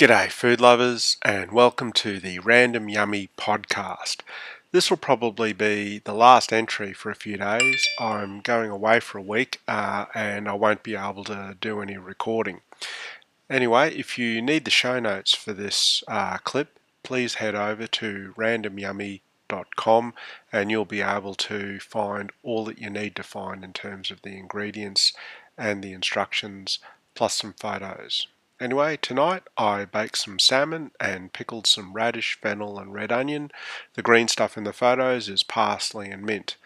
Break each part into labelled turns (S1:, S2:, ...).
S1: G'day, food lovers, and welcome to the Random Yummy podcast. This will probably be the last entry for a few days. I'm going away for a week uh, and I won't be able to do any recording. Anyway, if you need the show notes for this uh, clip, please head over to randomyummy.com and you'll be able to find all that you need to find in terms of the ingredients and the instructions, plus some photos. Anyway, tonight I baked some salmon and pickled some radish, fennel, and red onion. The green stuff in the photos is parsley and mint.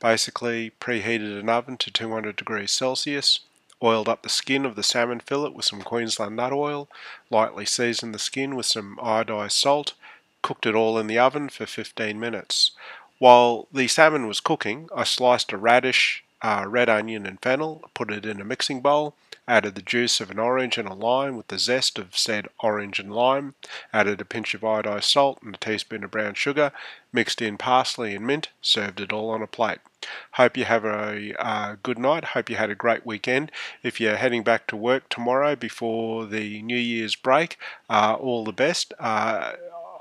S1: Basically, preheated an oven to 200 degrees Celsius, oiled up the skin of the salmon fillet with some Queensland nut oil, lightly seasoned the skin with some iodized salt, cooked it all in the oven for 15 minutes. While the salmon was cooking, I sliced a radish, uh, red onion, and fennel, put it in a mixing bowl added the juice of an orange and a lime with the zest of said orange and lime, added a pinch of iodized salt and a teaspoon of brown sugar, mixed in parsley and mint, served it all on a plate. Hope you have a uh, good night. Hope you had a great weekend. If you're heading back to work tomorrow before the New Year's break, uh, all the best. Uh,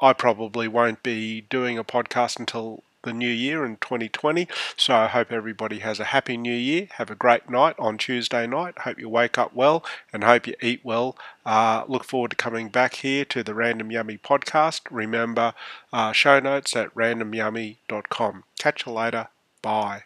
S1: I probably won't be doing a podcast until the new year in 2020. So I hope everybody has a happy new year. Have a great night on Tuesday night. Hope you wake up well and hope you eat well. Uh, look forward to coming back here to the Random Yummy podcast. Remember, uh, show notes at randomyummy.com. Catch you later. Bye.